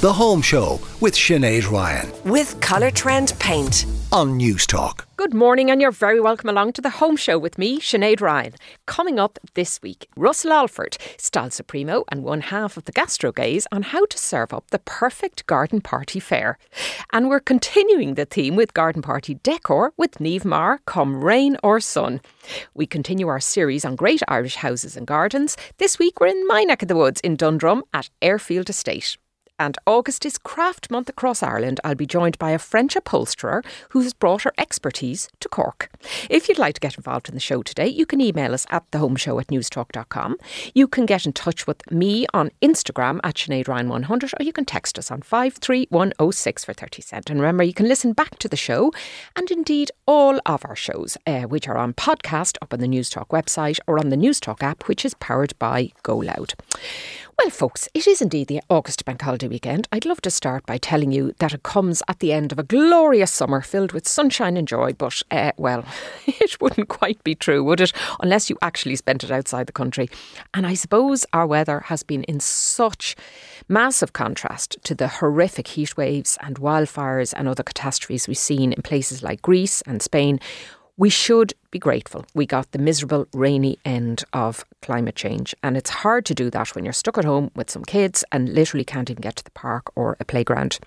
The Home Show with Sinead Ryan with Colour Trend Paint. on News Talk. Good morning, and you're very welcome along to the home show with me, Sinead Ryan. Coming up this week, Russell Alford, Style Supremo, and one half of the GastroGays on how to serve up the perfect garden party fare. And we're continuing the theme with garden party decor with Niamh Maher, come rain or sun. We continue our series on great Irish houses and gardens. This week, we're in my neck of the woods in Dundrum at Airfield Estate and August is Craft Month across Ireland, I'll be joined by a French upholsterer who has brought her expertise to Cork. If you'd like to get involved in the show today, you can email us at thehomeshow at newstalk.com. You can get in touch with me on Instagram at Sinead Ryan100 or you can text us on 53106 for 30 cent. And remember, you can listen back to the show and indeed all of our shows, uh, which are on podcast up on the Newstalk website or on the Newstalk app, which is powered by Go Loud. Well, folks, it is indeed the August Bank Holiday weekend. I'd love to start by telling you that it comes at the end of a glorious summer filled with sunshine and joy, but, uh, well, it wouldn't quite be true, would it? Unless you actually spent it outside the country. And I suppose our weather has been in such massive contrast to the horrific heat waves and wildfires and other catastrophes we've seen in places like Greece and Spain we should be grateful we got the miserable rainy end of climate change. And it's hard to do that when you're stuck at home with some kids and literally can't even get to the park or a playground.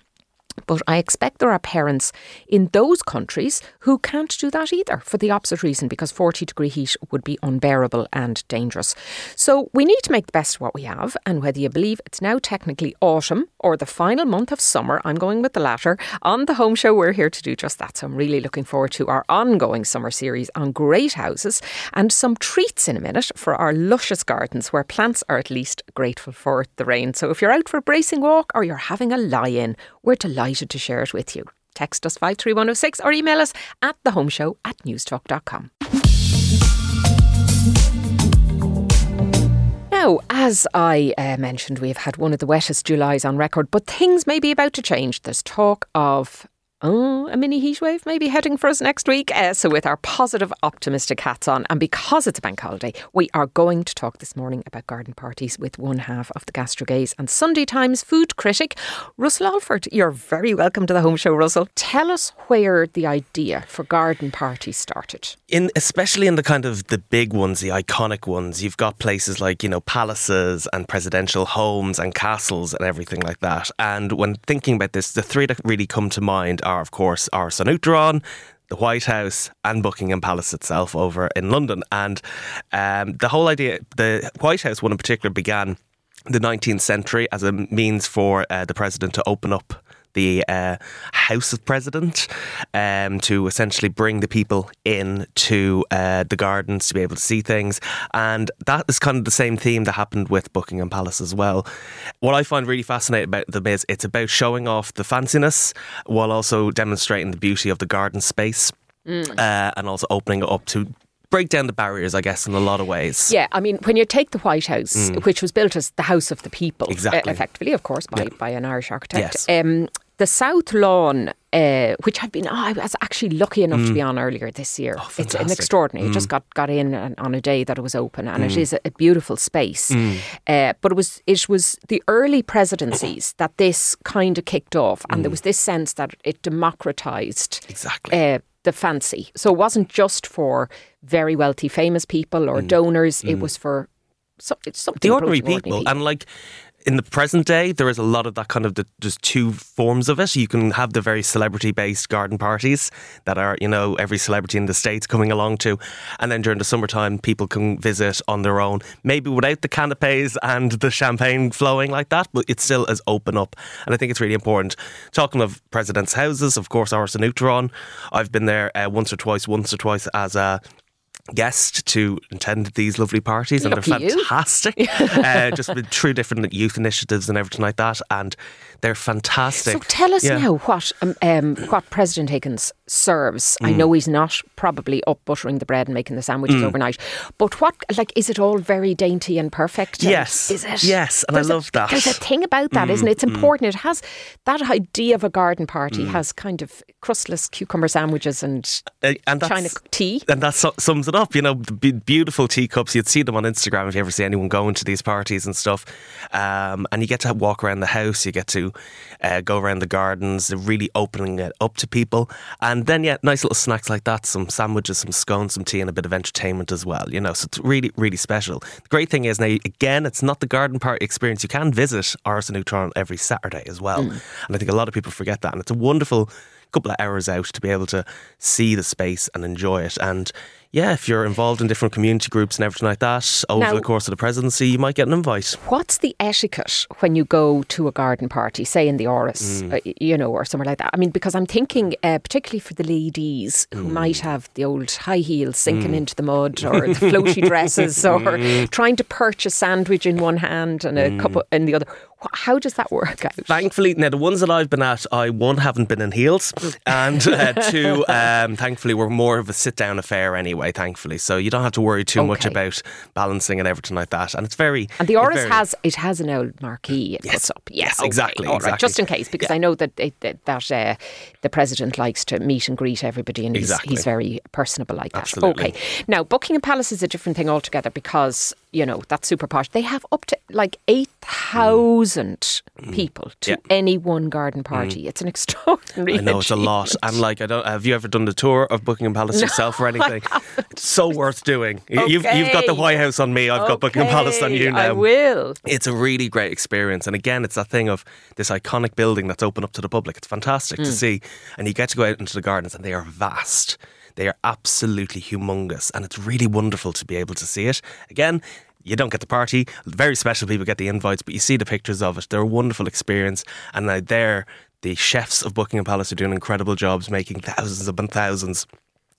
But I expect there are parents in those countries who can't do that either for the opposite reason, because 40 degree heat would be unbearable and dangerous. So we need to make the best of what we have. And whether you believe it's now technically autumn or the final month of summer, I'm going with the latter. On the home show, we're here to do just that. So I'm really looking forward to our ongoing summer series on great houses and some treats in a minute for our luscious gardens where plants are at least grateful for the rain. So if you're out for a bracing walk or you're having a lie in, we're delighted to share it with you. Text us 53106 or email us at thehomeshow at newstalk.com. Now, as I uh, mentioned, we've had one of the wettest Julys on record, but things may be about to change. There's talk of Oh, a mini heatwave maybe heading for us next week. Uh, so, with our positive, optimistic hats on, and because it's a bank holiday, we are going to talk this morning about garden parties with one half of the GastroGays and Sunday Times food critic, Russell Alford. You're very welcome to the home show, Russell. Tell us where the idea for garden parties started. in especially in the kind of the big ones, the iconic ones, you've got places like you know palaces and presidential homes and castles and everything like that. And when thinking about this, the three that really come to mind are, of course, Áras an Uachtaráin, the White House, and Buckingham Palace itself over in London. And um, the whole idea, the White House one in particular, began the 19th century as a means for uh, the president to open up the uh, House of President um, to essentially bring the people in to uh, the gardens to be able to see things. And that is kind of the same theme that happened with Buckingham Palace as well. What I find really fascinating about them is it's about showing off the fanciness while also demonstrating the beauty of the garden space. Uh, and also opening it up to break down the barriers, I guess, in a lot of ways. Yeah, I mean, when you take the White House, which was built as the House of the People, Mm. Exactly. uh, effectively, of course, by, Yeah. by an Irish architect, Yes. um, the South Lawn, uh, which had been, oh, I was actually lucky enough to Mm. be on earlier this year. it's an extraordinary. It just got, got in on a day that it was open, and Mm. it is a, a beautiful space. Uh, but it was it was the early presidencies that this kind of kicked off, and there was this sense that it democratized Exactly. uh, the fancy. So it wasn't just for very wealthy, famous people or donors. It was for some, it's something Mm. the ordinary approaching people. And like in the present day, there is a lot of that kind of the, two forms of it. You can have the very celebrity based garden parties that are, you know, every celebrity in the States coming along to. And then during the summertime, people can visit on their own, maybe without the canapes and the champagne flowing like that, but it still is open up. And I think it's really important. Talking of presidents' houses, of course, Áras an Uachtaráin. I've been there uh, once or twice, once or twice as a guest to attend these lovely parties, and Lucky they're fantastic. uh, just with through different youth initiatives and everything like that, and they're fantastic. So tell us Yeah. now what um, um, what President Higgins serves. I know he's not probably up buttering the bread and making the sandwiches overnight, but what like is it all very dainty and perfect? And Yes. is it? Yes, and I There's a- love that. There's a thing about that, not it? It's important. It has that idea of a garden party has kind of crustless cucumber sandwiches and Uh, and China tea. And that su- sums it up. You know, the beautiful teacups. You'd see them on Instagram if you ever see anyone going to these parties and stuff. Um, and you get to walk around the house. You get to uh, go around the gardens. Really opening it up to people. And then, yeah, nice little snacks like that. Some sandwiches, some scones, some tea, and a bit of entertainment as well. You know, so it's really, really special. The great thing is now, again, it's not the garden party experience. You can visit Áras an Uachtaráin every Saturday as well. And I think a lot of people forget that. And it's a wonderful couple of hours out to be able to see the space and enjoy it. And yeah, if you're involved in different community groups and everything like that over Now- the course of the presidency, you might get an invite. What's the etiquette when you go to a garden party, say in the Áras, Mm. uh, you know, or somewhere like that? I mean, because I'm thinking, uh, particularly for the ladies who Mm. might have the old high heels sinking into the mud, or the floaty dresses, or Mm. trying to perch a sandwich in one hand and a cup in the other. How does that work out? Thankfully, now the ones that I've been at, I one haven't been in heels, and uh, two, um, thankfully, we're more of a sit down affair anyway. Thankfully, so you don't have to worry too much about balancing and everything like that. And it's very And the Áras very- has it has an old marquee it puts up. Yeah, yes, okay, exactly, all right, exactly. Just in case, because I know that it, that, that uh, the president likes to meet and greet everybody, and he's, Exactly. he's very personable like that. Absolutely. Okay, now Buckingham Palace is a different thing altogether because you know that's super posh. They have up to like eight thousand people to Mm. Yeah. Mm. any one garden party. It's an extraordinary. I know it's a lot, and like I don't. Have you ever done the tour of Buckingham Palace yourself or anything? It's so worth doing. You- You've you've got the White House on me. I've got Buckingham Palace on you Okay, I will. It's a really great experience, and again, it's that thing of this iconic building that's open up to the public. It's fantastic Hmm. to see, and you get to go out into the gardens, and they are vast. They are absolutely humongous, and it's really wonderful to be able to see it. Again, you don't get the party. Very special people get the invites, but you see the pictures of it. They're a wonderful experience, and now there, the chefs of Buckingham Palace are doing incredible jobs, making thousands upon thousands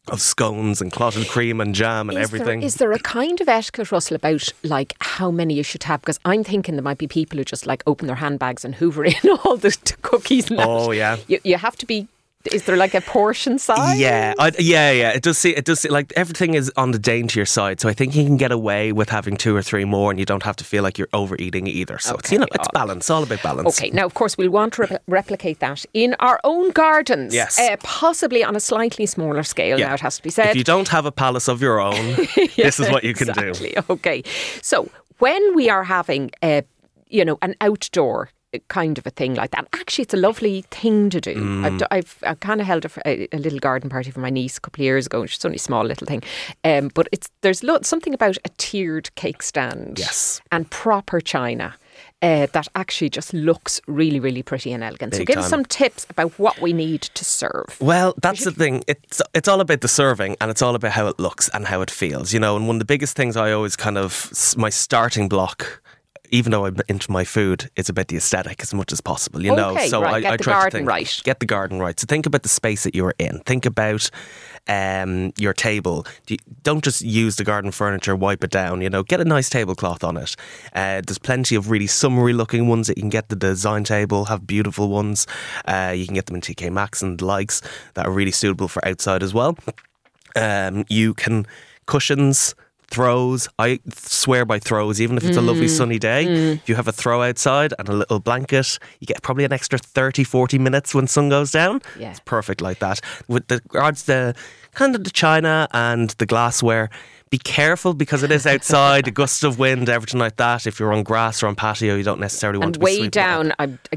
of scones and clotted cream and jam and Is everything. There, is there a kind of etiquette, Russell, about like how many you should have? Because I'm thinking there might be people who just like open their handbags and hoover in all the cookies. And that. Oh, yeah. You, you have to be. Is there like a portion size? Yeah, I, yeah, yeah. It does. See, it does. See, like everything is on the daintier side, so I think you can get away with having two or three more, and you don't have to feel like you're overeating either. So it's you know, it's balance. All about balance. Okay, now of course we'll want to re- replicate that in our own gardens. Yes. Uh, possibly on a slightly smaller scale. Yeah. Now it has to be said. If you don't have a palace of your own, this is what you can do. exactly. Okay. So when we are having a, you know, an outdoor kind of a thing like that, actually, it's a lovely thing to do. Mm. I've, I've, I kind of held a, a, little garden party for my niece a couple of years ago. and It's only a small little thing, um, but it's there's lo- something about a tiered cake stand, Yes. and proper china. Uh, that actually just looks really, really pretty and elegant. so, Big give us some tips about what we need to serve. Well, that's the thing. It's it's all about the serving, and it's all about how it looks and how it feels. You know, and one of the biggest things I always kind of my starting block. Even though I'm into my food, it's about the aesthetic as much as possible, you know. Okay, So right, I, get I the try garden to think, right. Get the garden right. So think about the space that you're in. Think about um, your table. Don't just use the garden furniture, wipe it down. You know, get a nice tablecloth on it. Uh, there's plenty of really summery looking ones that you can get. The design table have beautiful ones. Uh, you can get them in TK Maxx and the likes that are really suitable for outside as well. Um, you can cushions. Throws. I swear by throws, even if it's a lovely Mm. sunny day. If you have a throw outside and a little blanket, you get probably an extra 30, 40 minutes when sun goes down. Yeah. It's perfect like that. With the regards to kind of the china and the glassware, be careful because it is outside, a gust of wind, everything like that. If you're on grass or on patio, you don't necessarily want and to be way down.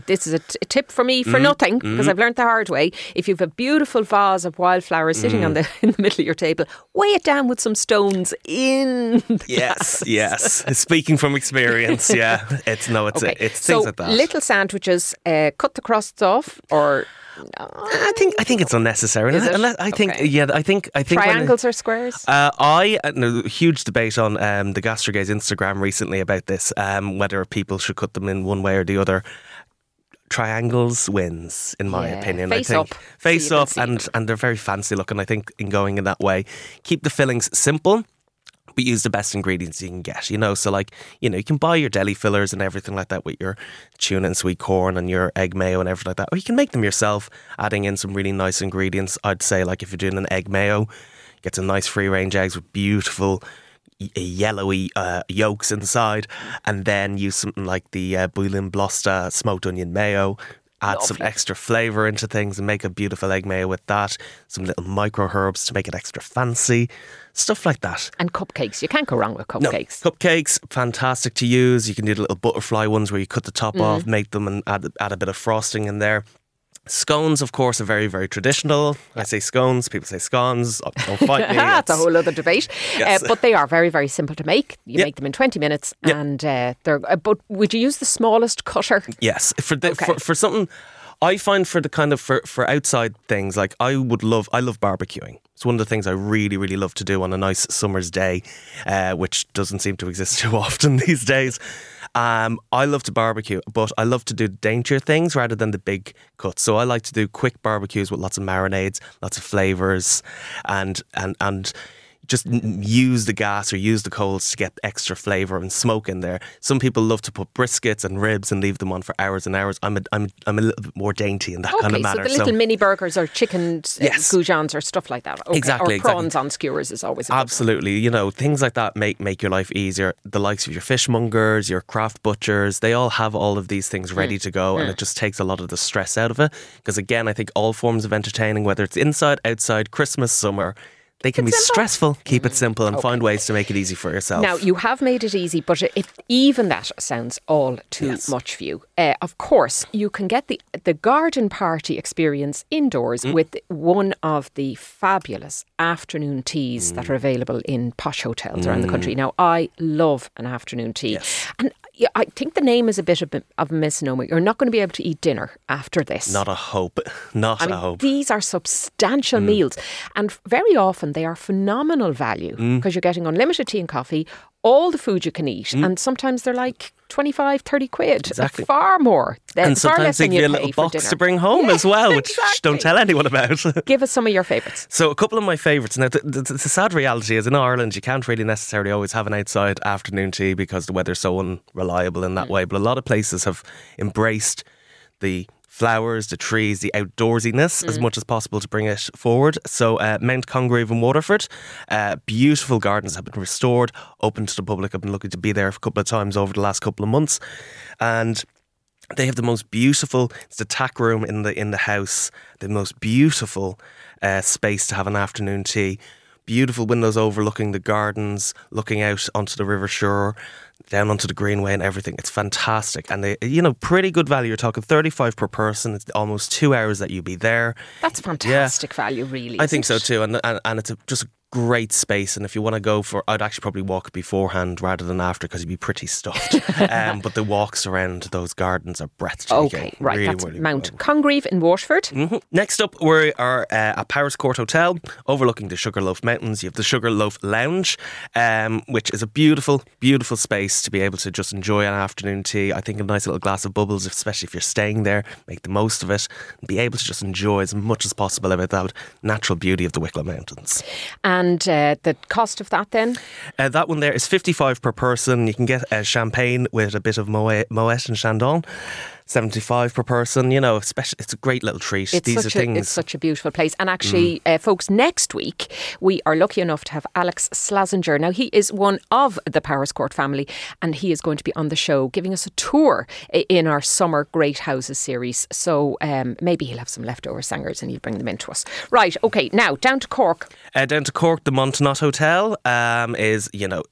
This is a, t- a tip for me for nothing because I've learned the hard way. If you have a beautiful vase of wildflowers sitting Mm. on the in the middle of your table, weigh it down with some stones in. The Yes, glass. yes. Speaking from experience, yeah. It's no, it's Okay, it's so things like that. little sandwiches, uh, cut the crusts off, or I think I think it's unnecessary. Is it? Unless- I think Okay. yeah, I think I think when I- triangles or squares. Uh, I uh, no, huge debate on um, the GastroGays Instagram recently about this, um, whether people should cut them in one way or the other. Triangles wins, in my Yeah, opinion. face I think up, face so up, and them. and they're very fancy looking. I think in going in that way, keep the fillings simple. But use the best ingredients you can get, you know. So, like, you know, you can buy your deli fillers and everything like that with your tuna and sweet corn and your egg mayo and everything like that. Or you can make them yourself, adding in some really nice ingredients. I'd say, like, if you're doing an egg mayo, get some nice free range eggs with beautiful yellowy uh, yolks inside, and then use something like the uh, Bouillon Blosta smoked onion mayo, add some extra flavour into things and make a beautiful egg mayo with that. Some little micro herbs to make it extra fancy. Stuff like that. And cupcakes. You can't go wrong with cupcakes. No, cupcakes, fantastic to use. You can do the little butterfly ones where you cut the top Mm. off, make them and add, add a bit of frosting in there. Scones, of course, are very, very traditional. I say scones, people say scones. Oh, Don't fight me. That's a whole other debate. Yes. Uh, but they are very, very simple to make. You Yep. make them in 20 minutes Yep. and uh, they're. Uh, but would you use the smallest cutter? Yes, for the, Okay. for for something I find for the kind of for for outside things like I would love I love barbecuing. It's one of the things I really really love to do on a nice summer's day, uh, which doesn't seem to exist too often these days. Um, I love to barbecue, but I love to do daintier things rather than the big cuts. So I like to do quick barbecues with lots of marinades, lots of flavors, and and and just use the gas or use the coals to get extra flavour and smoke in there. Some people love to put briskets and ribs and leave them on for hours and hours. I'm a, I'm, I'm a little bit more dainty in that kind Okay, of so manner. the little mini burgers or chicken uh, Yes. goujons or stuff like that. Okay. Exactly, Or exactly. prawns on skewers is always a good Absolutely, you know things like that make make your life easier. The likes of your fishmongers, your craft butchers, they all have all of these things ready to go, and it just takes a lot of the stress out of it. Because again, I think all forms of entertaining, whether it's inside, outside, Christmas, summer, they can be stressful. Keep it simple and find ways to make it easy for yourself. Now, you have made it easy, but if even that sounds all too Yes. much for you. Uh, of course, you can get the the garden party experience indoors Mm. with one of the fabulous afternoon teas that are Mm. available in posh hotels around the country. Now, I love an afternoon tea, Yes. and yeah, I think the name is a bit of a, misnomer. You're not going to be able to eat dinner after this. not a hope, not I a mean, hope. these are substantial mm. meals, and very often they are phenomenal value mm. because you're getting unlimited tea and coffee, all the food you can eat, mm. and sometimes they're like 25, 30 quid. Exactly. Far more. Than, and sometimes they give you a little box to bring home as well, which exactly. don't tell anyone about. Give us some of your favourites. So a couple of my favourites. Now, the, the, the sad reality is in Ireland, you can't really necessarily always have an outside afternoon tea because the weather's so unreliable in that mm. way. But a lot of places have embraced the flowers, the trees, the outdoorsiness as much as possible to bring it forward. So uh, Mount Congreve in Waterford, uh, beautiful gardens have been restored, open to the public. I've been lucky to be there a couple of times over the last couple of months, and they have the most beautiful. It's the tack room in the in the house. The most beautiful uh, space to have an afternoon tea. Beautiful windows overlooking the gardens, looking out onto the river shore, down onto the greenway and everything. It's fantastic, and they, you know, pretty good value. You're talking thirty five per person. It's almost two hours that you be there. That's fantastic value, really. I think isn't so too, and and, and it's a, just a great space. And if you want to go for, I'd actually probably walk beforehand rather than after because you'd be pretty stuffed. um, but the walks around those gardens are breathtaking. Okay, right. Really, that's really Mount well. Congreve in Waterford. Mhm. Next up, we are uh, at Powerscourt Hotel, overlooking the Sugarloaf Mountains. You have the Sugarloaf Lounge, um, which is a beautiful, beautiful space to be able to just enjoy an afternoon tea. I think a nice little glass of bubbles, especially if you're staying there, make the most of it, and be able to just enjoy as much as possible about that natural beauty of the Wicklow Mountains. And uh, the cost of that then? Uh, that one there is 55 per person. You can get uh, champagne with a bit of Moet, Moet and Chandon. 75 per person, you know, especially, it's a great little treat. It's These are a, things. Mm. It's such a beautiful place. And actually, uh, folks, next week we are lucky enough to have Alex Slazenger. Now, he is one of the Powerscourt family, and he is going to be on the show giving us a tour in our Summer Great Houses series. So um, maybe he'll have some leftover sangers and he'll bring them in to us. Right, okay, now down to Cork. Uh, down to Cork, the Montenotte Hotel um, is, you know,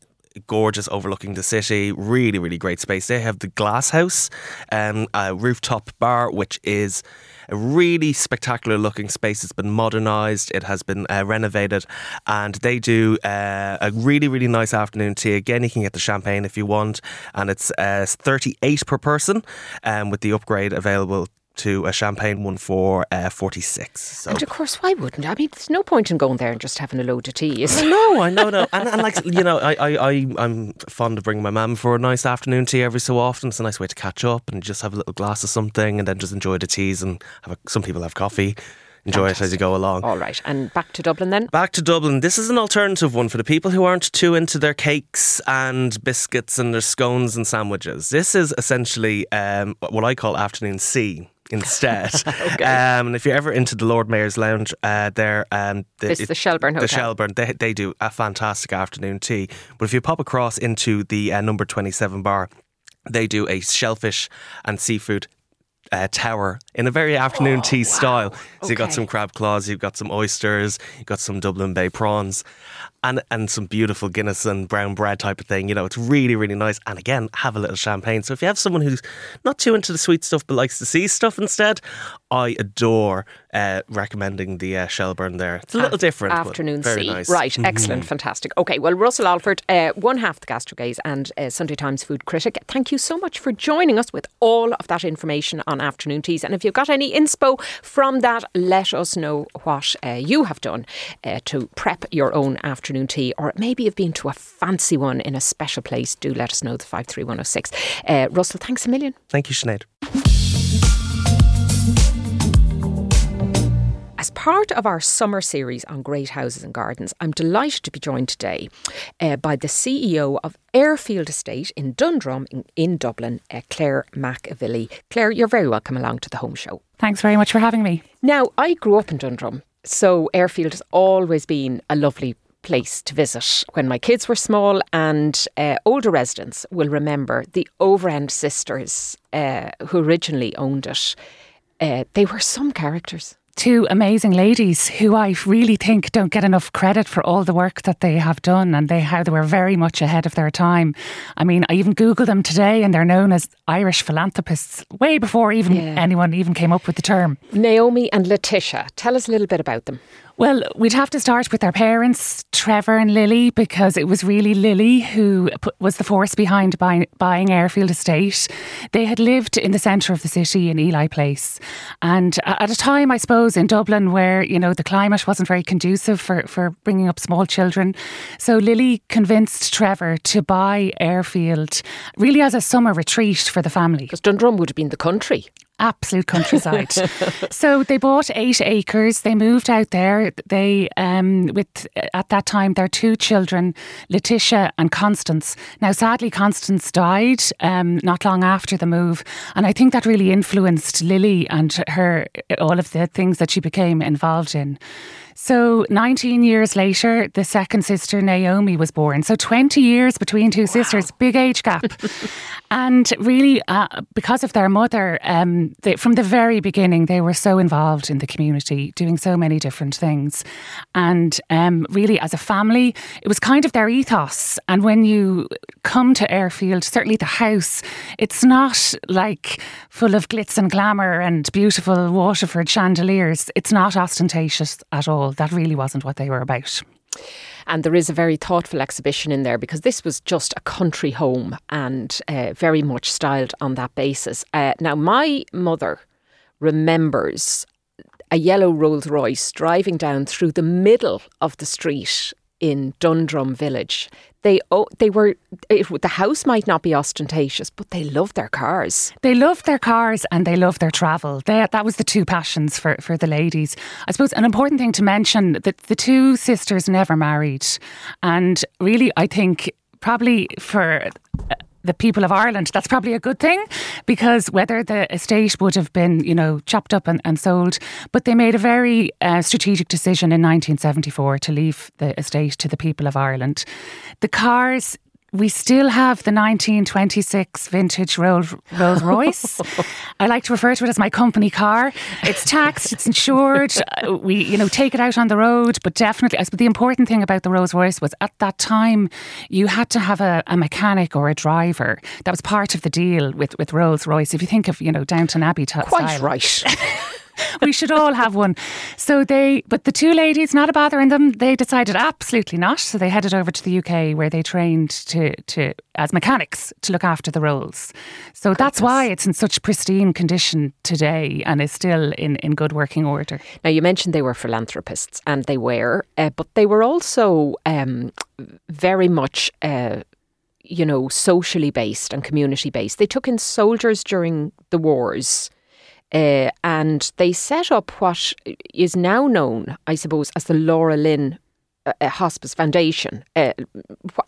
gorgeous overlooking the city. Really, really great space. They have the Glass House, um, a rooftop bar, which is a really spectacular looking space. It's been modernised, it has been uh, renovated, and they do uh, a really, really nice afternoon tea. Again, you can get the champagne if you want, and it's uh, 38 per person um, with the upgrade available. To a champagne one for uh, 46. So And of course, why wouldn't? I I mean, there's no point in going there and just having a load of tea, there? No, I know, no, and, and like you know, I, I, I, I'm fond of bringing my mum for a nice afternoon tea every so often. It's a nice way to catch up and just have a little glass of something, and then just enjoy the teas and have a, some people have coffee. enjoy it as you go along. All right, and back to Dublin then. Back to Dublin. This is an alternative one for the people who aren't too into their cakes and biscuits and their scones and sandwiches. This is essentially um, what I call afternoon tea instead. okay. um, and if you're ever into the Lord Mayor's Lounge uh, there, um, the, this, it, the Shelbourne Hotel. The Shelbourne, they, they do a fantastic afternoon tea. But if you pop across into the uh, number 27 bar, they do a shellfish and seafood uh, tower in a very afternoon oh, tea wow. style. So okay. you've got some crab claws, you've got some oysters, you've got some Dublin Bay prawns, and and some beautiful Guinness and brown bread type of thing. You know, it's really really nice. And again, have a little champagne. So if you have someone who's not too into the sweet stuff but likes the sea stuff instead, I adore uh, recommending the uh, Shelbourne there. It's a little different. Afternoon very Nice. Right, mm-hmm. excellent, fantastic. Okay, well, Russell Alford, uh, one half the gastro GastroGays and uh, Sunday Times food critic, thank you so much for joining us with all of that information on afternoon teas. And if you've got any inspo from that, let us know what uh, you have done uh, to prep your own afternoon tea, or maybe you've been to a fancy one in a special place. Do let us know the 53106. Russell, thanks a million. Thank you, Sinead. As part of our summer series on great houses and gardens, I'm delighted to be joined today uh, by the CEO of Airfield Estate in Dundrum in, in Dublin, uh, Claire McAvilly. Claire, you're very welcome along to the home show. Thanks very much for having me. Now, I grew up in Dundrum, so Airfield has always been a lovely place to visit when my kids were small, and uh, older residents will remember the Overend sisters uh, who originally owned it. Uh, they were some characters two amazing ladies who I really think don't get enough credit for all the work that they have done and they how they were very much ahead of their time. I mean, I even googled them today and they're known as Irish philanthropists way before even yeah. anyone even came up with the term. Naomi and Letitia, tell us a little bit about them. Well, we'd have to start with their parents, Trevor and Lily, because it was really Lily who was the force behind buying, buying Airfield Estate. They had lived in the centre of the city in Ely Place. And at a time, I suppose, in Dublin where, you know, the climate wasn't very conducive for, for bringing up small children. So Lily convinced Trevor to buy Airfield really as a summer retreat for the family. Because Dundrum would have been the country absolute countryside. so they bought eight acres. They moved out there. They, um, with at that time, their two children, Letitia and Constance. Now, sadly, Constance died um, not long after the move, and I think that really influenced Lily and her all of the things that she became involved in. So, 19 years later, the second sister, Naomi, was born. So, 20 years between two wow. sisters, big age gap. and really, uh, because of their mother, um, they, from the very beginning, they were so involved in the community, doing so many different things. And um, really, as a family, it was kind of their ethos. And when you come to Airfield, certainly the house, it's not like full of glitz and glamour and beautiful Waterford chandeliers. It's not ostentatious at all. That really wasn't what they were about. And there is a very thoughtful exhibition in there because this was just a country home and uh, very much styled on that basis. Uh, now, my mother remembers a yellow Rolls Royce driving down through the middle of the street in Dundrum village. They oh, they were it, the house might not be ostentatious, but they love their cars. They love their cars and they love their travel. They, that was the two passions for for the ladies. I suppose an important thing to mention that the two sisters never married, and really I think probably for the people of Ireland, that's probably a good thing because whether the estate would have been, you know, chopped up and, and sold, but they made a very uh, strategic decision in 1974 to leave the estate to the people of Ireland. The cars we still have the 1926 vintage Rolls, Rolls Royce. I like to refer to it as my company car. It's taxed, it's insured. Uh, we, you know, take it out on the road, but definitely, but the important thing about the Rolls Royce was at that time you had to have a, a mechanic or a driver. That was part of the deal with, with Rolls Royce. If you think of, you know, Downton Abbey t- Quite style. right. we should all have one. So they, but the two ladies, not a bother in them, they decided absolutely not. So they headed over to the UK where they trained to, to as mechanics to look after the Rolls. So Goodness. that's why it's in such pristine condition today and is still in, in good working order. Now, you mentioned they were philanthropists, and they were, uh, but they were also um, very much. Uh, you know, socially based and community based. They took in soldiers during the wars uh, and they set up what is now known, I suppose, as the Laura Lynn uh, Hospice Foundation. Uh,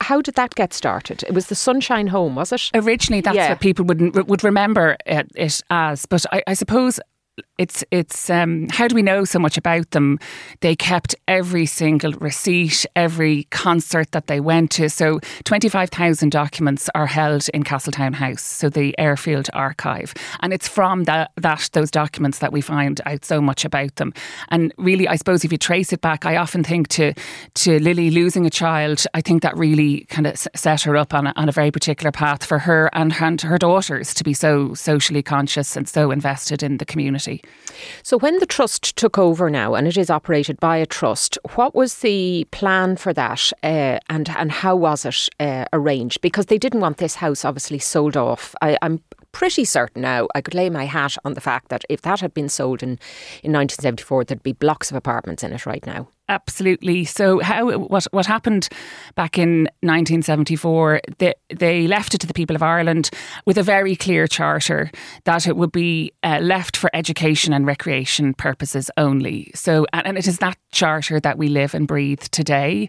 how did that get started? It was the Sunshine Home, was it? Originally, that's yeah. what people would would remember it, it as. But I, I suppose it's it's um, how do we know so much about them? They kept every single receipt, every concert that they went to. So twenty five thousand documents are held in Castletown House, so the airfield archive, and it's from that that those documents that we find out so much about them. And really, I suppose if you trace it back, I often think to to Lily losing a child. I think that really kind of set her up on a, on a very particular path for her and, and her daughters to be so socially conscious and so invested in the community. So, when the trust took over now, and it is operated by a trust, what was the plan for that, uh, and and how was it uh, arranged? Because they didn't want this house obviously sold off. I, I'm pretty certain now I could lay my hat on the fact that if that had been sold in, in 1974, there'd be blocks of apartments in it right now. Absolutely. So, how what what happened back in 1974? They they left it to the people of Ireland with a very clear charter that it would be uh, left for education and recreation purposes only. So, and it is that charter that we live and breathe today.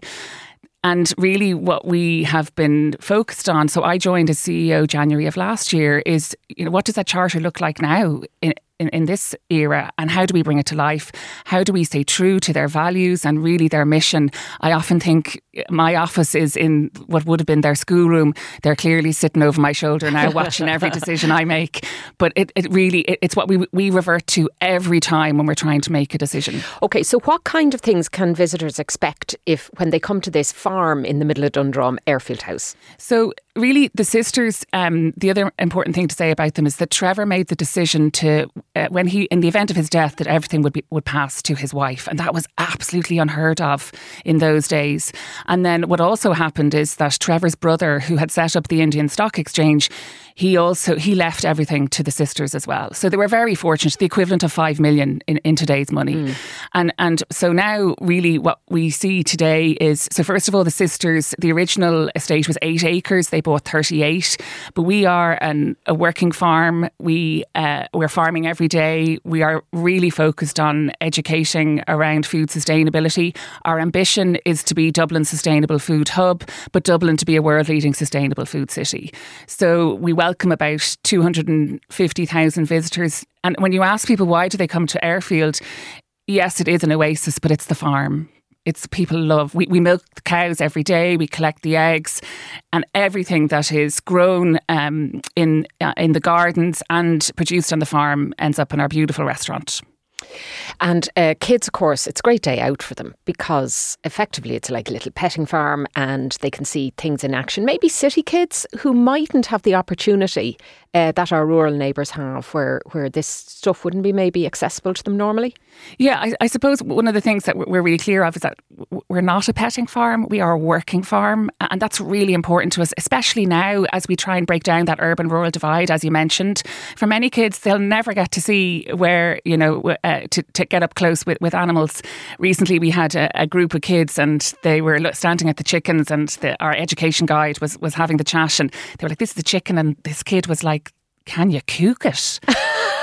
And really, what we have been focused on. So, I joined as CEO January of last year. Is you know what does that charter look like now in, in, in this era and how do we bring it to life? How do we stay true to their values and really their mission? I often think my office is in what would have been their schoolroom. They're clearly sitting over my shoulder now, watching every decision I make. But it, it really, it, it's what we, we revert to every time when we're trying to make a decision. Okay, so what kind of things can visitors expect if when they come to this farm in the middle of Dundrum Airfield House? So really, the sisters, um, the other important thing to say about them is that Trevor made the decision to, uh, when he, in the event of his death, that everything would be would pass to his wife, and that was absolutely unheard of in those days. And then what also happened is that Trevor's brother, who had set up the Indian Stock Exchange, he also he left everything to the sisters as well. So they were very fortunate, the equivalent of five million in, in today's money. Mm. And and so now really what we see today is so first of all the sisters, the original estate was eight acres. They bought thirty eight, but we are an, a working farm. We uh, we're farming every day. We are really focused on educating around food sustainability. Our ambition is to be Dublin's sustainable food hub, but Dublin to be a world leading sustainable food city. So we welcome about 250,000 visitors. And when you ask people why do they come to Airfield, yes, it is an oasis, but it's the farm. It's people love. We, we milk the cows every day. We collect the eggs, and everything that is grown um, in uh, in the gardens and produced on the farm ends up in our beautiful restaurant. And uh, kids, of course, it's a great day out for them because effectively it's like a little petting farm and they can see things in action. Maybe city kids who mightn't have the opportunity uh, that our rural neighbours have, where where this stuff wouldn't be maybe accessible to them normally? Yeah, I, I, suppose one of the things that we're really clear of is that we're not a petting farm; we are a working farm, and that's really important to us, especially now as we try and break down that urban-rural divide, as you mentioned. For many kids, they'll never get to see where you know uh, Uh, to, to get up close with, with animals. Recently, we had a, a group of kids, and they were standing at the chickens, and the, our education guide was was having the chat, and they were like, "This is the chicken," and this kid was like can you cook it?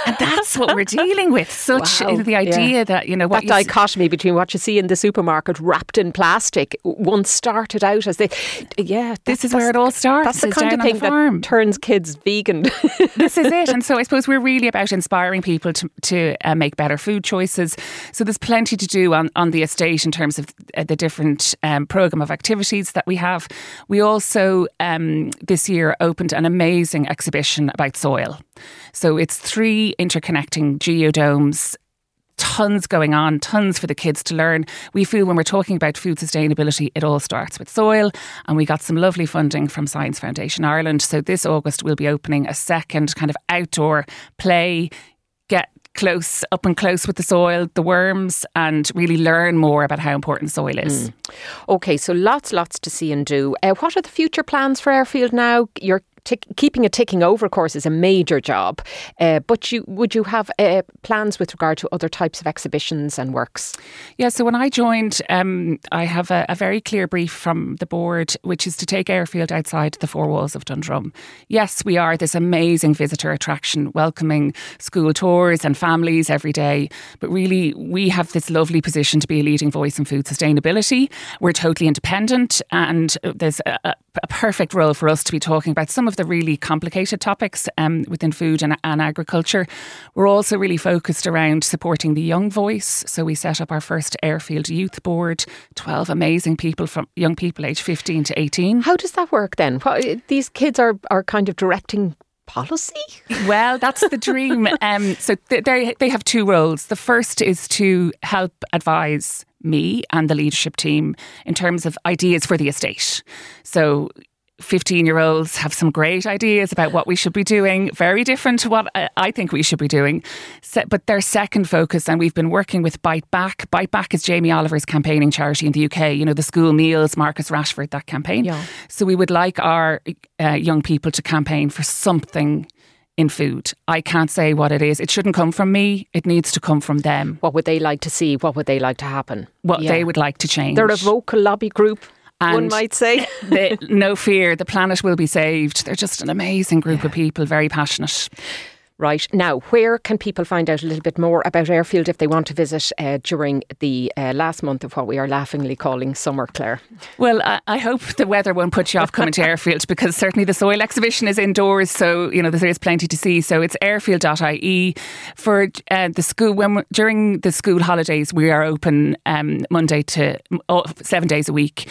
And that's what we're dealing with. Such wow. the idea yeah. that you know what that dichotomy see. between what you see in the supermarket wrapped in plastic once started out as they, yeah, this is where it all starts. That's the kind of thing that turns kids vegan. this is it, and so I suppose we're really about inspiring people to to uh, make better food choices. So there's plenty to do on on the estate in terms of uh, the different um, program of activities that we have. We also um, this year opened an amazing exhibition about soil. So it's three interconnecting geodomes tons going on, tons for the kids to learn. We feel when we're talking about food sustainability, it all starts with soil. And we got some lovely funding from Science Foundation Ireland. So this August, we'll be opening a second kind of outdoor play. Get close, up and close with the soil, the worms, and really learn more about how important soil is. Mm. Okay, so lots, lots to see and do. Uh, what are the future plans for Airfield now? You're tick, keeping it ticking over, course, is a major job. Uh, but you would you have uh, plans with regard to other types of exhibitions and works? Yeah. So when I joined, um, I have a, a, very clear brief from the board, which is to take Airfield outside the four walls of Dundrum. Yes, we are this amazing visitor attraction, welcoming school tours and families every day. But really, we have this lovely position to be a leading voice in food sustainability. We're totally independent, and there's a, a perfect role for us to be talking about some of the really complicated topics um, within food and, and agriculture. We're also really focused around supporting the young voice. So we set up our first Airfield Youth Board, 12 amazing people from young people aged 15 to 18. How does that work then? These kids are, are kind of directing policy? Well, that's the dream. um, so they they have two roles. The first is to help advise me and the leadership team in terms of ideas for the estate. So 15 year olds have some great ideas about what we should be doing, very different to what I think we should be doing. But their second focus, and we've been working with Bite Back. Bite Back is Jamie Oliver's campaigning charity in the UK, you know, the school meals, Marcus Rashford, that campaign. Yeah. So we would like our uh, young people to campaign for something in food. I can't say what it is. It shouldn't come from me. It needs to come from them. What would they like to see? What would they like to happen? What yeah. they would like to change. They're a vocal lobby group. And one might say. no fear, the planet will be saved. They're just an amazing group yeah. of people, very passionate. Right. Now, where can people find out a little bit more about Airfield if they want to visit uh, during the uh, last month of what we are laughingly calling summer, Claire? Well, I, I hope the weather won't put you off coming to Airfield because certainly the soil exhibition is indoors, so, you know, there is plenty to see. So it's airfield.ie. For uh, the school, when during the school holidays, we are open um, Monday to oh, seven days a week.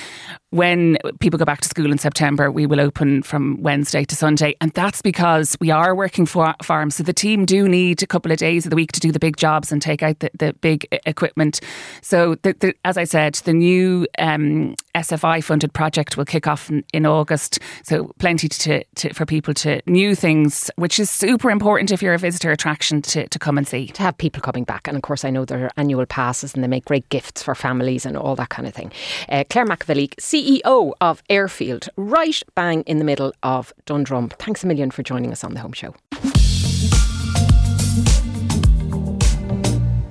When people go back to school in September, we will open from Wednesday to Sunday. And that's because we are working for farms so the team do need a couple of days of the week to do the big jobs and take out the, the big equipment. So, the, the, as I said, the new um, SFI funded project will kick off in, in August. So, plenty to, to, for people to new things, which is super important if you're a visitor attraction to, to come and see. To have people coming back. And of course, I know there are annual passes and they make great gifts for families and all that kind of thing. Uh, Claire McAvilly, CEO of Airfield, right bang in the middle of Dundrum. Thanks a million for joining us on the Home Show.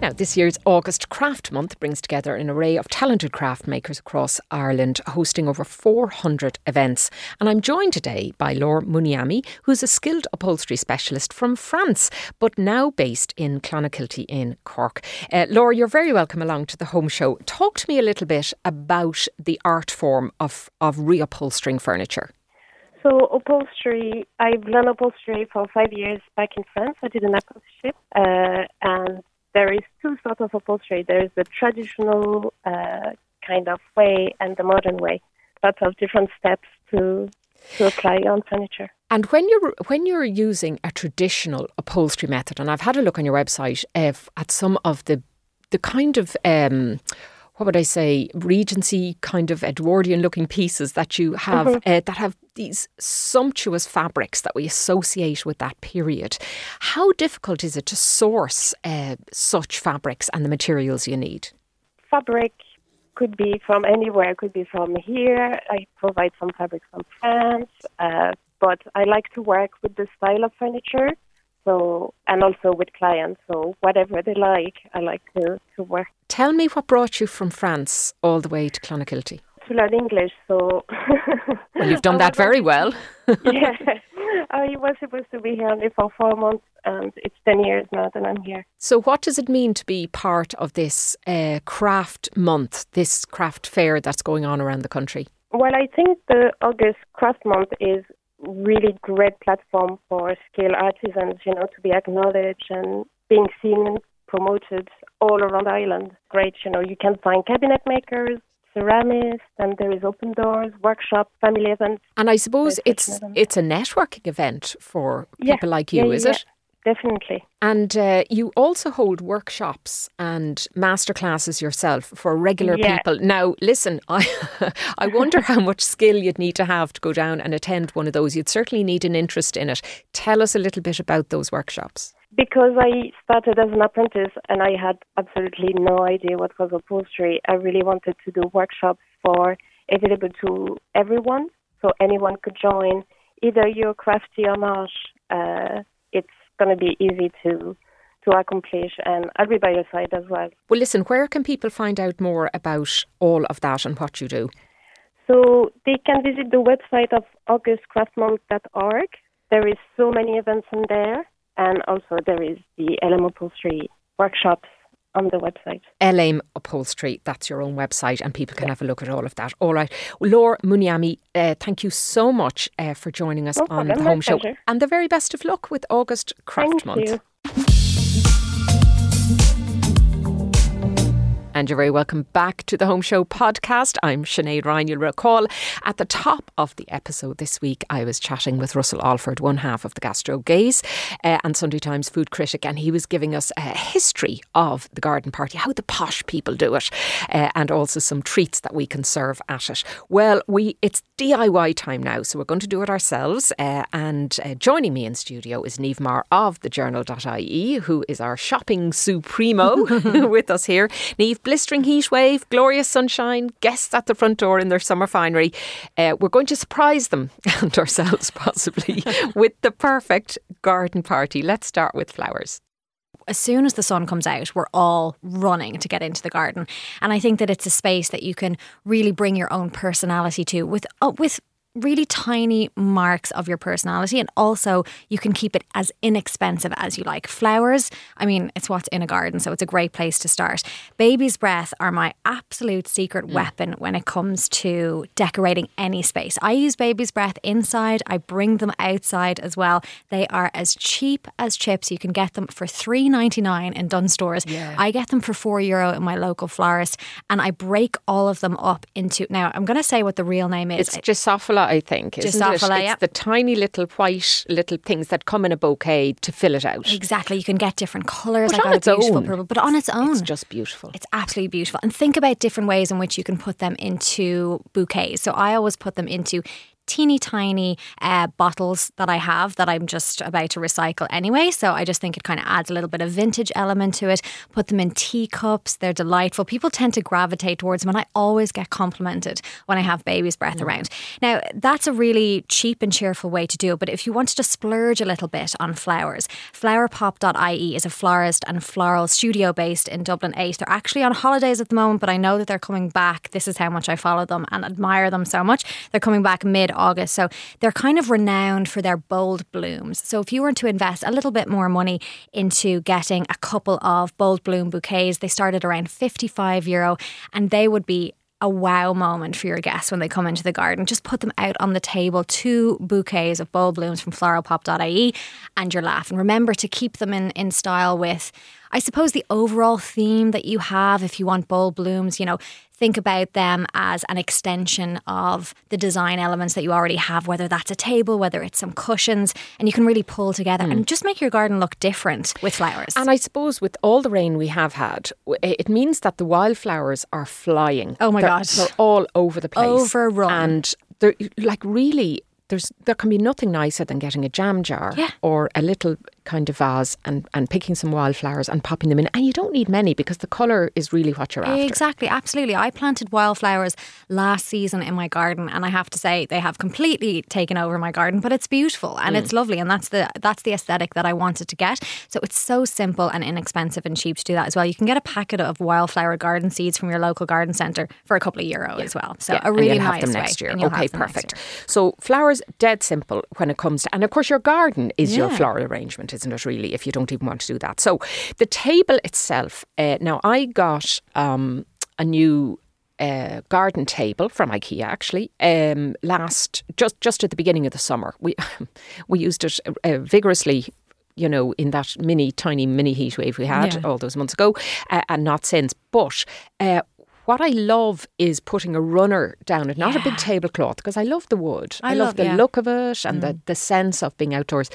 Now, this year's August Craft Month brings together an array of talented craft makers across Ireland, hosting over 400 events. And I'm joined today by Laura Muniami, who's a skilled upholstery specialist from France, but now based in Clonakilty in Cork. Uh, Laura, you're very welcome along to the home show. Talk to me a little bit about the art form of, of reupholstering furniture. So upholstery, I've learned upholstery for five years back in France. I did an apprenticeship, uh, and there is two sorts of upholstery. There is the traditional uh, kind of way and the modern way. Lots of different steps to to apply on furniture. And when you're when you're using a traditional upholstery method, and I've had a look on your website uh, at some of the the kind of um, what would I say, Regency kind of Edwardian looking pieces that you have mm-hmm. uh, that have these sumptuous fabrics that we associate with that period. How difficult is it to source uh, such fabrics and the materials you need? Fabric could be from anywhere, it could be from here. I provide some fabric from France, uh, but I like to work with the style of furniture so and also with clients. So whatever they like, I like to, to work. Tell me what brought you from France all the way to Clonakilty. To learn English, so well, you've done that very well. yeah, I was supposed to be here only for four months, and it's ten years now that I'm here. So, what does it mean to be part of this uh, craft month, this craft fair that's going on around the country? Well, I think the August Craft Month is really great platform for skilled artisans, you know, to be acknowledged and being seen and promoted all around Ireland. Great, you know, you can find cabinet makers, ceramists, and there is open doors, workshop, family events. And I suppose it's it's a networking event for people like you, yeah, is yeah. it? Definitely. And uh, you also hold workshops and masterclasses yourself for regular yeah. people. Now, listen, I I wonder how much skill you'd need to have to go down and attend one of those. You'd certainly need an interest in it. Tell us a little bit about those workshops. Because I started as an apprentice and I had absolutely no idea what was upholstery, I really wanted to do workshops for available to everyone, so anyone could join either you're crafty or not, uh, it's going to be easy to to accomplish, and I'll be by your side as well. Well, listen, where can people find out more about all of that and what you do? So they can visit the website of augustcraftmonth.org. There is so many events on there, and also there is the LM Upholstery workshops on the website. LM Upholstery, that's your own website, and people can have a look at all of that. All right. Well, Laura Muniami, uh, thank you so much uh, for joining us No on problem, the Home Show. And the very best of luck with August Craft Thank Month. you. And you're very welcome back to the Home Show podcast. I'm Sinead Ryan. You'll recall at the top of the episode this week, I was chatting with Russell Alford, one half of the GastroGays uh, and Sunday Times food critic, and he was giving us a history of the garden party, how the posh people do it, uh, and also some treats that we can serve at it. Well, we it's DIY time now, so we're going to do it ourselves. Uh, and uh, joining me in studio is Niamh Maher of the Journal.ie, who is our shopping supremo with us here. Niamh, blistering heat wave, glorious sunshine, guests at the front door in their summer finery. Uh, we're going to surprise them and ourselves possibly with the perfect garden party. Let's start with flowers. as soon as the sun comes out, we're all running to get into the garden. And I think that it's a space that you can really bring your own personality to with uh, with really tiny marks of your personality and also you can keep it as inexpensive as you like. Flowers, I mean, it's what's in a garden, so it's a great place to start. Baby's breath are my absolute secret weapon when it comes to decorating any space. I use baby's breath inside, I bring them outside as well. They are as cheap as chips. You can get them for three ninety nine in Dunnes Stores. I get them for four euro in my local florist and I break all of them up into now I'm gonna say what the real name is. It's Drosophila, I think. Isn't it? It's the tiny little white little things that come in a bouquet to fill it out. Exactly. You can get different colours. But I on its beautiful own. purple, but on its own. It's just beautiful. It's absolutely beautiful. And think about different ways in which you can put them into bouquets. So I always put them into teeny tiny uh, bottles that I have that I'm just about to recycle anyway. So I just think it kind of adds a little bit of vintage element to it. Put them in teacups. They're delightful. People tend to gravitate towards them and I always get complimented when I have baby's breath around. Now, that's a really cheap and cheerful way to do it. But if you wanted to splurge a little bit on flowers, flowerpop.ie is a florist and floral studio based in Dublin 8. They're actually on holidays at the moment, but I know that they're coming back. This is how much I follow them and admire them so much. They're coming back mid August. So they're kind of renowned for their bold blooms. So if you were to invest a little bit more money into getting a couple of bold bloom bouquets, they start at around 55 euro and they would be a wow moment for your guests when they come into the garden. Just put them out on the table, two bouquets of bold blooms from floralpop.ie, and you're laughing. Remember to keep them in, in style with, I suppose, the overall theme that you have. If you want bold blooms, you know, think about them as an extension of the design elements that you already have, whether that's a table, whether it's some cushions, and you can really pull together and hmm. just make your garden look different with flowers. And I suppose with all the rain we have had, it means that the wildflowers are flying. Oh my They're- God. They're all over the place. Overrun. And they're like really there's there can be nothing nicer than getting a jam jar Yeah. or a little kind of vase and, and picking some wildflowers and popping them in. And you don't need many because the colour is really what you're after. Exactly, absolutely. I planted wildflowers last season in my garden, and I have to say they have completely taken over my garden. But it's beautiful and mm. it's lovely, and that's the that's the aesthetic that I wanted to get. So it's so simple and inexpensive and cheap to do that as well. You can get a packet of wildflower garden seeds from your local garden centre for a couple of euro as well. So Yeah, a really nice have them way. next year. you'll Okay, have them next perfect. year. So flowers, dead simple when it comes to, and of course your garden is your floral arrangement, isn't it? Really, if you don't even want to do that. So the table itself. Uh, now I got um, a new. Uh, garden table from IKEA actually um, last just just at the beginning of the summer we we used it uh, vigorously you know in that mini tiny mini heat wave we had Yeah. all those months ago uh, and not since but uh, what I love is putting a runner down it, not a big tablecloth, because I love the wood. I love, love- the yeah. Mm. look of it and the, the sense of being outdoors.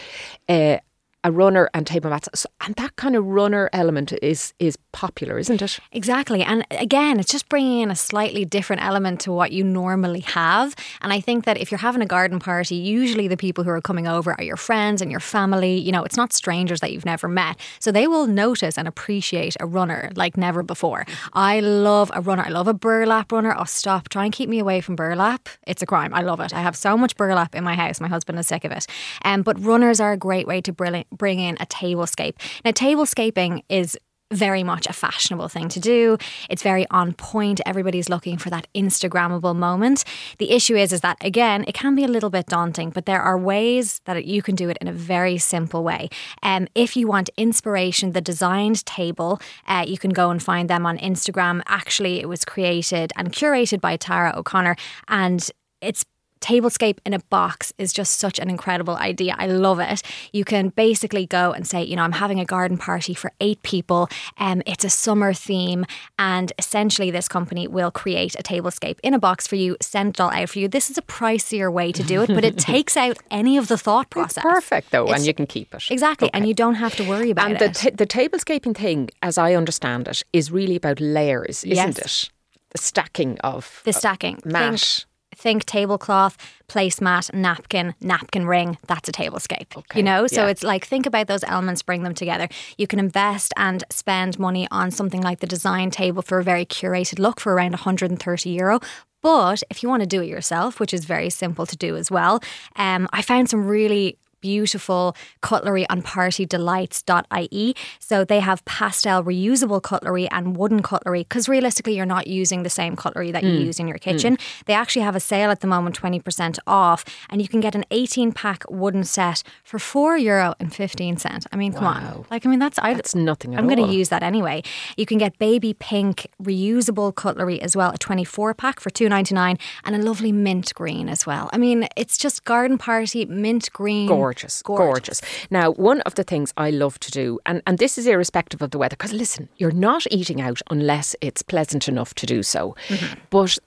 Uh, a runner and table mats. So, and that kind of runner element is is popular, isn't it? Exactly. And again, it's just bringing in a slightly different element to what you normally have. And I think that if you're having a garden party, usually the people who are coming over are your friends and your family. You know, it's not strangers that you've never met. So they will notice and appreciate a runner like never before. I love a runner. I love a burlap runner. Oh, stop. Try and keep me away from burlap. It's a crime. I love it. I have so much burlap in my house. My husband is sick of it. Um, but runners are a great way to bring in a tablescape. Now, tablescaping is very much a fashionable thing to do. It's very on point. Everybody's looking for that Instagrammable moment. The issue is, is that again, it can be a little bit daunting, but there are ways that you can do it in a very simple way. Um, if you want inspiration, the designed table, uh, you can go and find them on Instagram. Actually, it was created and curated by Tara O'Connor, and it's tablescape in a box is just such an incredible idea. I love it. You can basically go and say, you know, I'm having a garden party for eight people. Um, it's a summer theme, and essentially, this company will create a tablescape in a box for you, send it all out for you. This is a pricier way to do it, but it takes out any of the thought process. It's perfect though, it's, and you can keep it exactly, okay. and you don't have to worry about and it. And the, t- the tablescaping thing, as I understand it, is really about layers, isn't yes. it? The stacking of the stacking mat. Think, tablecloth, placemat, napkin, napkin ring. That's a tablescape. Okay. You know, so yeah. it's like think about those elements, bring them together. You can invest and spend money on something like the design table for a very curated look for around 130 euro. But if you want to do it yourself, which is very simple to do as well, um, I found some really beautiful cutlery on partydelights.ie. So they have pastel reusable cutlery and wooden cutlery because realistically, you're not using the same cutlery that you mm. use in your kitchen. Mm. They actually have a sale at the moment, 20% off, and you can get an 18 pack wooden set for four euro and 15 cent. I mean, come wow. on. Like, I mean, that's, that's I, nothing I'm going to use that anyway. You can get baby pink reusable cutlery as well, a 24 pack for 2.99 and a lovely mint green as well. I mean, it's just garden party mint green. Gorgeous gorgeous, gorgeous, gorgeous. Now, one of the things I love to do, and, and this is irrespective of the weather, because listen, you're not eating out unless it's pleasant enough to do so. Mm-hmm. But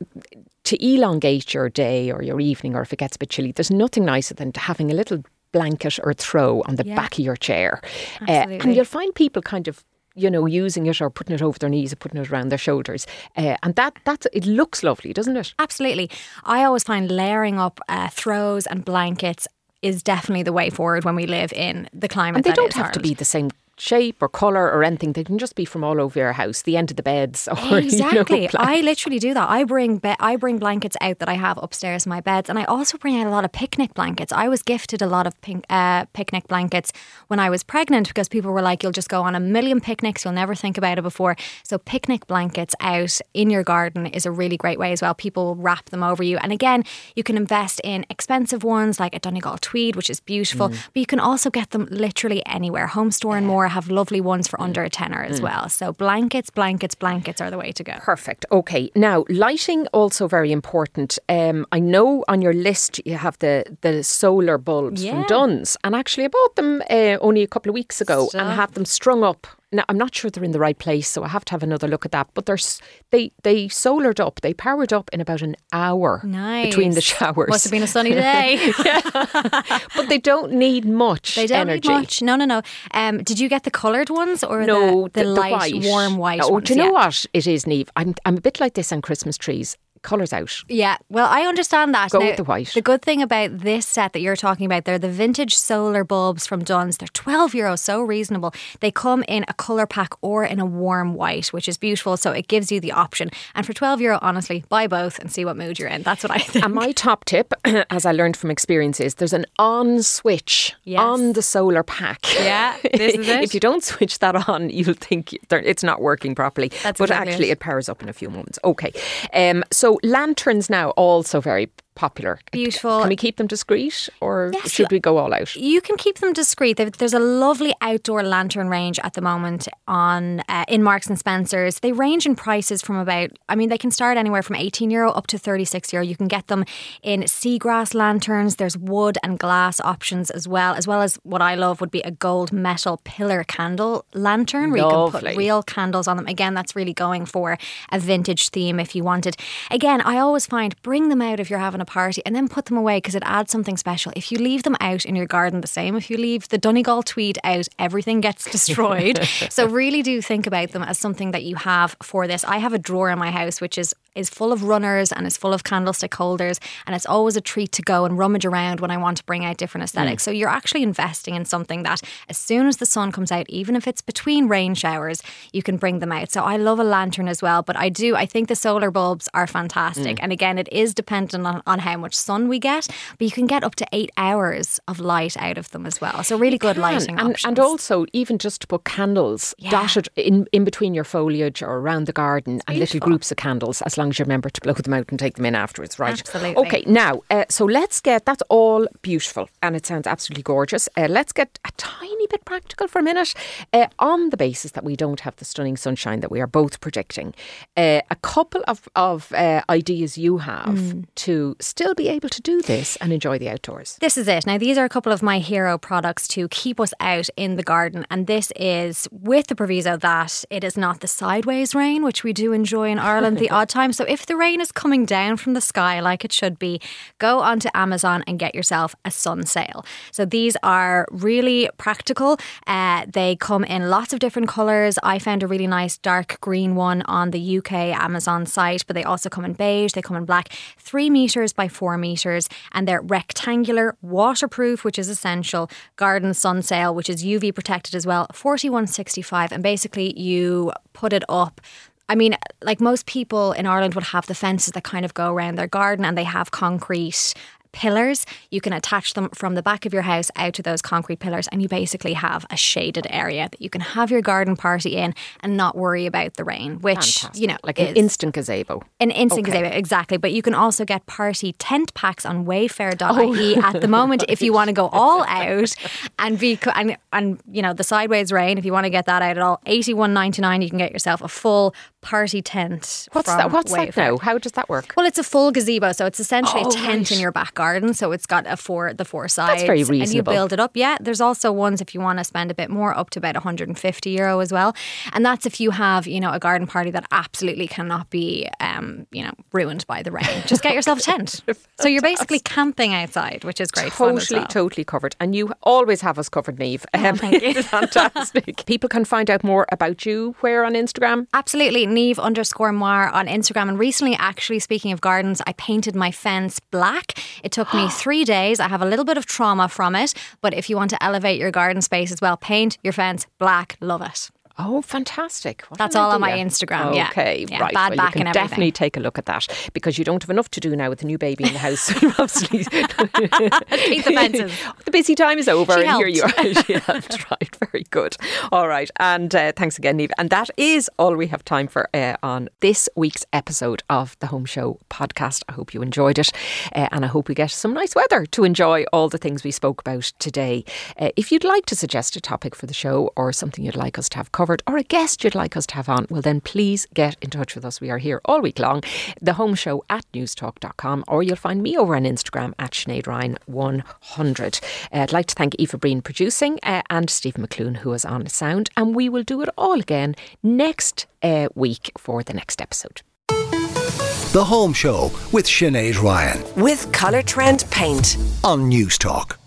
to elongate your day or your evening, or if it gets a bit chilly, there's nothing nicer than having a little blanket or throw on the yeah. back of your chair. Uh, and you'll find people kind of you know, using it or putting it over their knees or putting it around their shoulders. Uh, and that that's it looks lovely, doesn't it? Absolutely. I always find layering up uh, throws and blankets is definitely the way forward when we live in the climate. And they don't have Ireland. to be the same shape or colour or anything. They can just be from all over your house, the end of the beds. Or, exactly. You know, I literally do that. I bring be- I bring blankets out that I have upstairs in my beds, and I also bring out a lot of picnic blankets. I was gifted a lot of pink, uh, picnic blankets when I was pregnant because people were like, "You'll just go on a million picnics. You'll never think about it before." So picnic blankets out in your garden is a really great way as well. People wrap them over you, and again, you can invest in expensive ones like a Donegal tweed, which is beautiful, mm. but you can also get them literally anywhere. Homestore and More have lovely ones for mm. under a tenner as mm. well. So blankets, blankets, blankets are the way to go. Perfect. Okay. Now lighting also very important. Um, I know on your list you have the the solar bulbs yeah. from Dunnes, and actually I bought them uh, only a couple of weeks ago Stop. and have them strung up now, I'm not sure they're in the right place, so I have to have another look at that. But they're, they they solared up, they powered up in about an hour nice. between the showers. Must have been a sunny day. but they don't need much They don't energy. need much. No, no, no. Um, did you get the coloured ones or no, the, the, the light, white. warm white oh, ones? Do you know yeah. what it is, Niamh? I'm, I'm a bit like this on Christmas trees colours out. Yeah, well, I understand that. Go now, with the white. The good thing about this set that you're talking about, they're the vintage solar bulbs from Dunnes. They're 12 euros, so reasonable. They come in a colour pack or in a warm white, which is beautiful. So it gives you the option. And for 12 euro, honestly, buy both and see what mood you're in. That's what I think. And my top tip, as I learned from experience, is there's an on switch yes. on the solar pack. Yeah, this is it. if you don't switch that on, you'll think it's not working properly. That's but exactly actually, it. it powers up in a few moments. Okay. Um, so lanterns now also very popular. Beautiful. Can we keep them discreet or yes, should we go all out? You can keep them discreet. There's a lovely outdoor lantern range at the moment on uh, in Marks and Spencers. They range in prices from about I mean they can start anywhere from 18 euro up to 36 euro. You can get them in seagrass lanterns. There's wood and glass options as well, as well as what I love would be a gold metal pillar candle lantern where lovely. you can put real candles on them. Again, that's really going for a vintage theme if you wanted. Again, I always find bring them out if you're having a party and then put them away because it adds something special. If you leave them out in your garden, the same. If you leave the Donegal tweed out, everything gets destroyed. so really do think about them as something that you have for this. I have a drawer in my house which is is full of runners and is full of candlestick holders and it's always a treat to go and rummage around when I want to bring out different aesthetics. Mm. So you're actually investing in something that as soon as the sun comes out, even if it's between rain showers, you can bring them out. So I love a lantern as well, but I do I think the solar bulbs are fantastic. Mm. And again, it is dependent on, on how much sun we get, but you can get up to eight hours of light out of them as well. So really you good can. lighting and, options. And also even just to put candles yeah. dotted in, in between your foliage or around the garden and little groups of candles as long long as you remember to blow them out and take them in afterwards, right? Absolutely. Okay, now, uh, so let's get that's all beautiful and it sounds absolutely gorgeous. Uh, let's get a tiny bit practical for a minute uh, on the basis that we don't have the stunning sunshine that we are both predicting. Uh, a couple of, of uh, ideas you have mm. to still be able to do this and enjoy the outdoors. This is it. Now, these are a couple of my hero products to keep us out in the garden, and this is with the proviso that it is not the sideways rain, which we do enjoy in Ireland the odd time. So if the rain is coming down from the sky like it should be, go onto Amazon and get yourself a sun sail. So these are really practical. Uh, they come in lots of different colours. I found a really nice dark green one on the UK Amazon site, but they also come in beige, they come in black, three metres by four metres, and they're rectangular, waterproof, which is essential, garden sun sail, which is UV protected as well, 4165. And basically, you put it up I mean, like most people in Ireland would have the fences that kind of go around their garden and they have concrete pillars. You can attach them from the back of your house out to those concrete pillars, and you basically have a shaded area that you can have your garden party in and not worry about the rain, which, Fantastic. you know, like an instant gazebo. An instant okay. gazebo, exactly. But you can also get party tent packs on wayfair.ie oh. at the moment if you want to go all out and be, and, and, you know, the sideways rain, if you want to get that out at all, eighty one ninety nine, you can get yourself a full party tent. What's that? What's Wayfair. that now? How does that work? Well, it's a full gazebo, so it's essentially oh, a tent right. in your back garden. So it's got a four the four sides. That's very reasonable. And you build it up. Yeah, there's also ones if you want to spend a bit more, up to about 150 euro as well. And that's if you have you know a garden party that absolutely cannot be um, you know ruined by the rain. Just get yourself a tent. so you're basically camping outside, which is great. Totally, well. totally covered. And you always have us covered, Niamh. Oh, um, thank you. fantastic. People can find out more about you where on Instagram. Absolutely, Niamh underscore Moir on Instagram. And recently, actually, speaking of gardens, I painted my fence black. It took me three days. I have a little bit of trauma from it, but if you want to elevate your garden space as well, paint your fence black. Love it. Oh, fantastic. What That's all on my Instagram. Okay, yeah. right. Bad well, back you can and definitely take a look at that because you don't have enough to do now with a new baby in the house. The fences. The busy time is over, she and helped. here you are. she helped, right. Very good. All right. And uh, thanks again, Niamh. And that is all we have time for uh, on this week's episode of the Home Show podcast. I hope you enjoyed it. Uh, and I hope we get some nice weather to enjoy all the things we spoke about today. Uh, if you'd like to suggest a topic for the show or something you'd like us to have covered or a guest you'd like us to have on, well, then please get in touch with us. We are here all week long. The home show at newstalk.com, or you'll find me over on Instagram at Sinead Ryan 100. Uh, I'd like to thank Eva Breen producing uh, and Stephen McClune, who is on sound. And we will do it all again next uh, week for the next episode. The Home Show with Sinead Ryan. With Colourtrend Paint. On Newstalk.